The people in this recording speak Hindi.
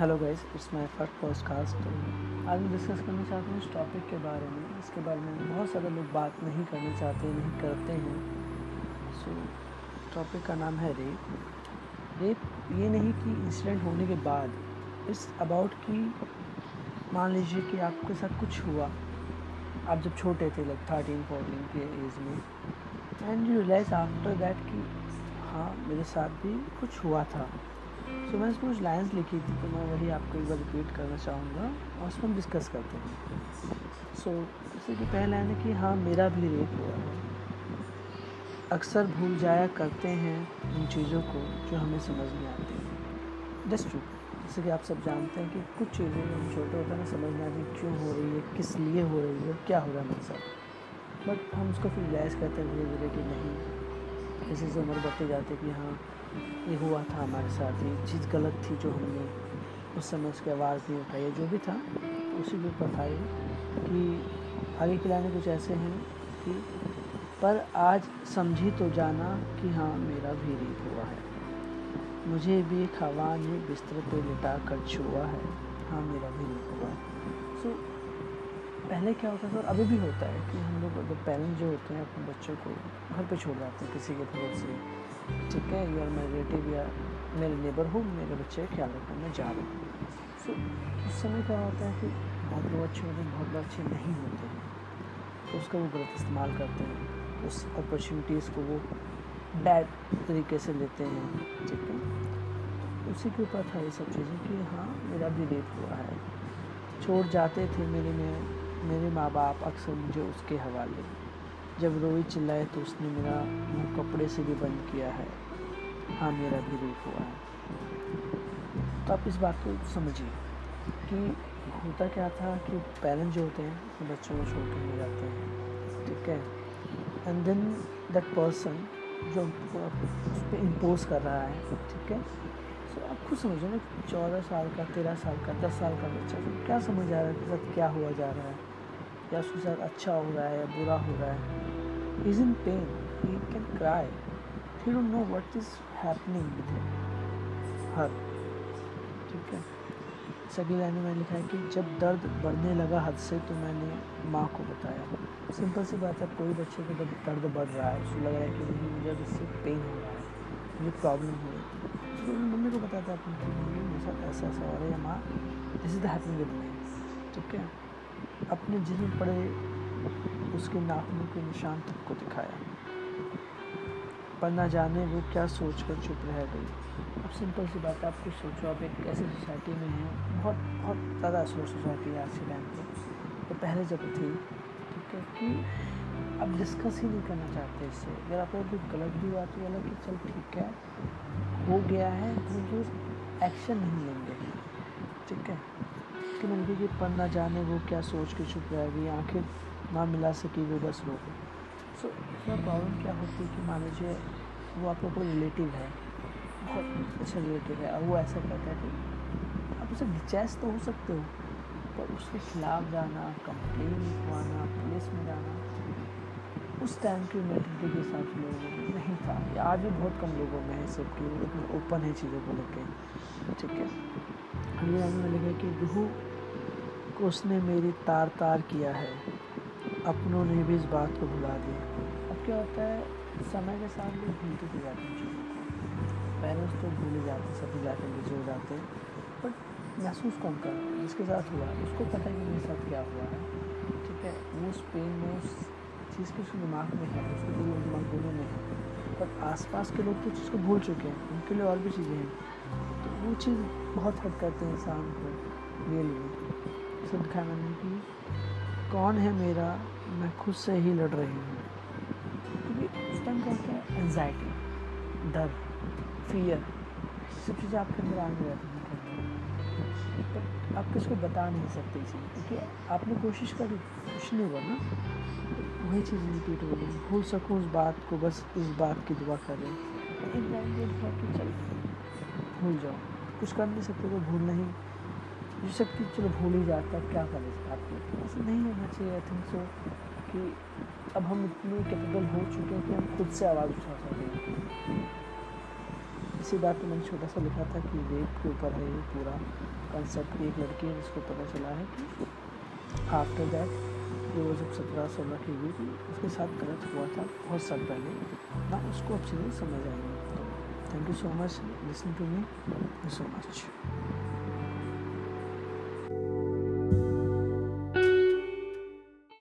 Hello guys it's my first podcast तो आज मैं डिस्कस करना चाहता हूँ इस टॉपिक के बारे में। इसके बारे में बहुत सारे लोग बात नहीं करना चाहते नहीं करते हैं। सो so, टॉपिक का नाम है रेप रेप ये नहीं कि इंसिडेंट होने के बाद। इट्स अबाउट कि मान लीजिए कि आपके साथ कुछ हुआ। आप जब छोटे थे लाइक थर्टीन फोर्टीन के एज में and you realise after that कि हाँ मेरे साथ भी कुछ हुआ था। सो मैंने इसमें कुछ लाइन्स लिखी थी तो मैं वही आपको एक बार रिपीट करना चाहूँगा और उसमें हम डिस्कस करते हैं। सो जैसे कि पहला लाइन है कि हाँ मेरा भी रेप हुआ अक्सर भूल जाया करते हैं उन चीज़ों को जो हमें समझ नहीं आती जस्ट ट्रू जैसे कि आप सब जानते हैं कि कुछ चीज़ें हम छोटे होते हैं समझ नहीं आती क्यों हो रही है, किस लिए हो रही है, क्या हो रहा है मेरे साथ। बट हम उसको फिर रिलाइज़ करते हैं धीरे धीरे कि नहीं जैसे से उम्र बढ़ती जाती है कि हाँ ये हुआ था हमारे साथ, ये चीज़ गलत थी जो हमने उस समय उसकी आवाज़ नहीं उठाई जो भी था, उसी के ऊपर था कि आगे के लाने कुछ ऐसे हैं कि, पर आज समझी तो जाना कि हाँ मेरा भी रीत हुआ है। मुझे भी हवा ने बिस्तर पे लिटा कर छुआ है। हाँ मेरा भी रीत हुआ है। सो पहले क्या होता था और अभी भी होता है कि हम लोग अगर पेरेंट्स जो होते हैं, अपने बच्चों को घर पे छोड़ जाते हैं किसी के भरोसे ठीक है? यू माई रिलेटिव या मेरे नेबर हो, मेरे बच्चे ख्याल रखना मैं जा रहा हूँ। सो उस समय क्या होता है कि बहुत लोग अच्छे होते हैं, बहुत लोग अच्छे नहीं होते हैं। तो उसका वो गलत इस्तेमाल करते हैं। उस अपॉर्चुनिटीज़ को वो बैड तरीके से लेते हैं। ठीक है? उसी के ऊपर था ये सब चीज़ें कि हाँ मेरा भी रेप हुआ है। छोड़ जाते थे मेरे में। मेरे माँ बाप अक्सर मुझे उसके हवाले, जब रोई चिल्लाए तो उसने मेरा मुँह कपड़े से भी बंद किया है। हाँ मेरा भी रेप हुआ है। तो आप इस बात को समझिए कि होता क्या था कि पेरेंट्स जो होते हैं अपने बच्चों को छोड़ कर ले जाते हैं, ठीक है? एंड देन दैट पर्सन जो उस पर इम्पोज कर रहा है, ठीक है? तो आप खुद समझो ना चौदह साल का, तेरह साल का, दस साल का बच्चा तो क्या समझ आ रहा है कि क्या हुआ जा रहा है? या उसके साथ अच्छा हो रहा है या बुरा हो रहा है is in pain he can cry don't know what is happening with him. her. ठीक है? सभी लाइनों में लिखा है कि जब दर्द बढ़ने लगा हद से तो मैंने माँ को बताया। सिंपल सी बात है, कोई बच्चे को जब दर्द बढ़ रहा है, उसको लग रहा है कि नहीं, मुझे इससे पेन हो रहा है, मुझे प्रॉब्लम हो रही है। तो मम्मी को बताता है, अपनी मम्मी मेरे साथ ऐसा ऐसा हो रहा है माँ this is the happening with ठीक है? अपने जिसम पड़े उसके नाखूनों के निशान तक को दिखाया। पर ना जाने वो क्या सोच कर चुप रह गई। अब सिंपल सी बात है, आप कुछ सोचो, आप एक ऐसी सोसाइटी में हैं। बहुत बहुत ज़्यादा स्लो सोसाइटी है आज के टाइम पर तो पहले जब थी, ठीक है, कि अब डिस्कस ही नहीं करना चाहते इससे। अगर आपको कुछ गलत भी हुआ तो कि चल ठीक है, हो गया है तो एक्शन नहीं लेंगे। ठीक है? कि मैंने कि पर ना जाने वो क्या सोच के चुप रह गई आखिर ना मिला सकी वो बस लोग सो इसमें प्रॉब्लम क्या होती है कि मान लीजिए वो आपका कोई रिलेटिव है, बहुत अच्छा रिलेटिव है, और वो ऐसा कहता है कि आप उसे डिचैस तो हो सकते हो, पर उसके खिलाफ जाना कंप्लेन लिखवाना पुलिस में जाना, उस टाइम की मेंटलिटी के हिसाब से लोगों में नहीं था। आज भी बहुत कम लोगों में है सब की ओपन है चीज़ों को लेकर ठीक है? अगले में लिखा कि रूह उसने मेरी तार तार किया है। अपनों ने भी इस बात को भुला दिया। अब क्या होता है? समय के साथ लोग भूलते चले जाते हैं चीज़ों को। पेरेंट्स तो भूल ही जाते हैं सभी जाके बिज़ी हो जाते। हैं बट महसूस कौन कर है? जिसके साथ हुआ है। उसको पता है कि मेरे साथ क्या हुआ है। ठीक है? वो उस पेन में, उस चीज़ के उसके दिमाग में है। उसके दिल दिमाग दोनों में है। पर आसपास के लोग तो चीज़ को भूल चुके हैं। उनके लिए और भी चीज़ें हैं। तो वो चीज़ बहुत हट करते हैं इंसान को रियली में दिखाया मैंने कि कौन है मेरा? मैं खुद से ही लड़ रही हूँ। क्योंकि उस टाइम क्या होता है? एनजाइटी डर फियर सब चीज़ें आपके अंदर आने रहती हैं। तो आप किसको बता नहीं सकते इसी क्योंकि आपने कोशिश करी कुछ नहीं हुआ ना। वही चीज़ रिपीट हो गई। भूल सकूँ उस बात को बस इस बात की दुआ करें। एक टाइम कि चल। भूल जाओ। कुछ कर नहीं सकते तो भूल नहीं जो शक्ति चलो भूल ही जाता है क्या करें में ऐसा नहीं होना चाहिए आई थिंक सो कि अब हम इतने कैपेबल हो चुके हैं कि हम खुद से आवाज़ उठा सकते हैं इसी बात पर मैंने छोटा सा लिखा था कि रेप के ऊपर है ये पूरा कंसेप्ट एक लड़की है जिसको पता चला है कि आफ्टर दैट जो वो जब सत्रह, सोलह की हुई थी उसके साथ गलत हुआ था बहुत साल पहले। ना, उसको अब चीज़ें समझ तो thank you so much listen to me so much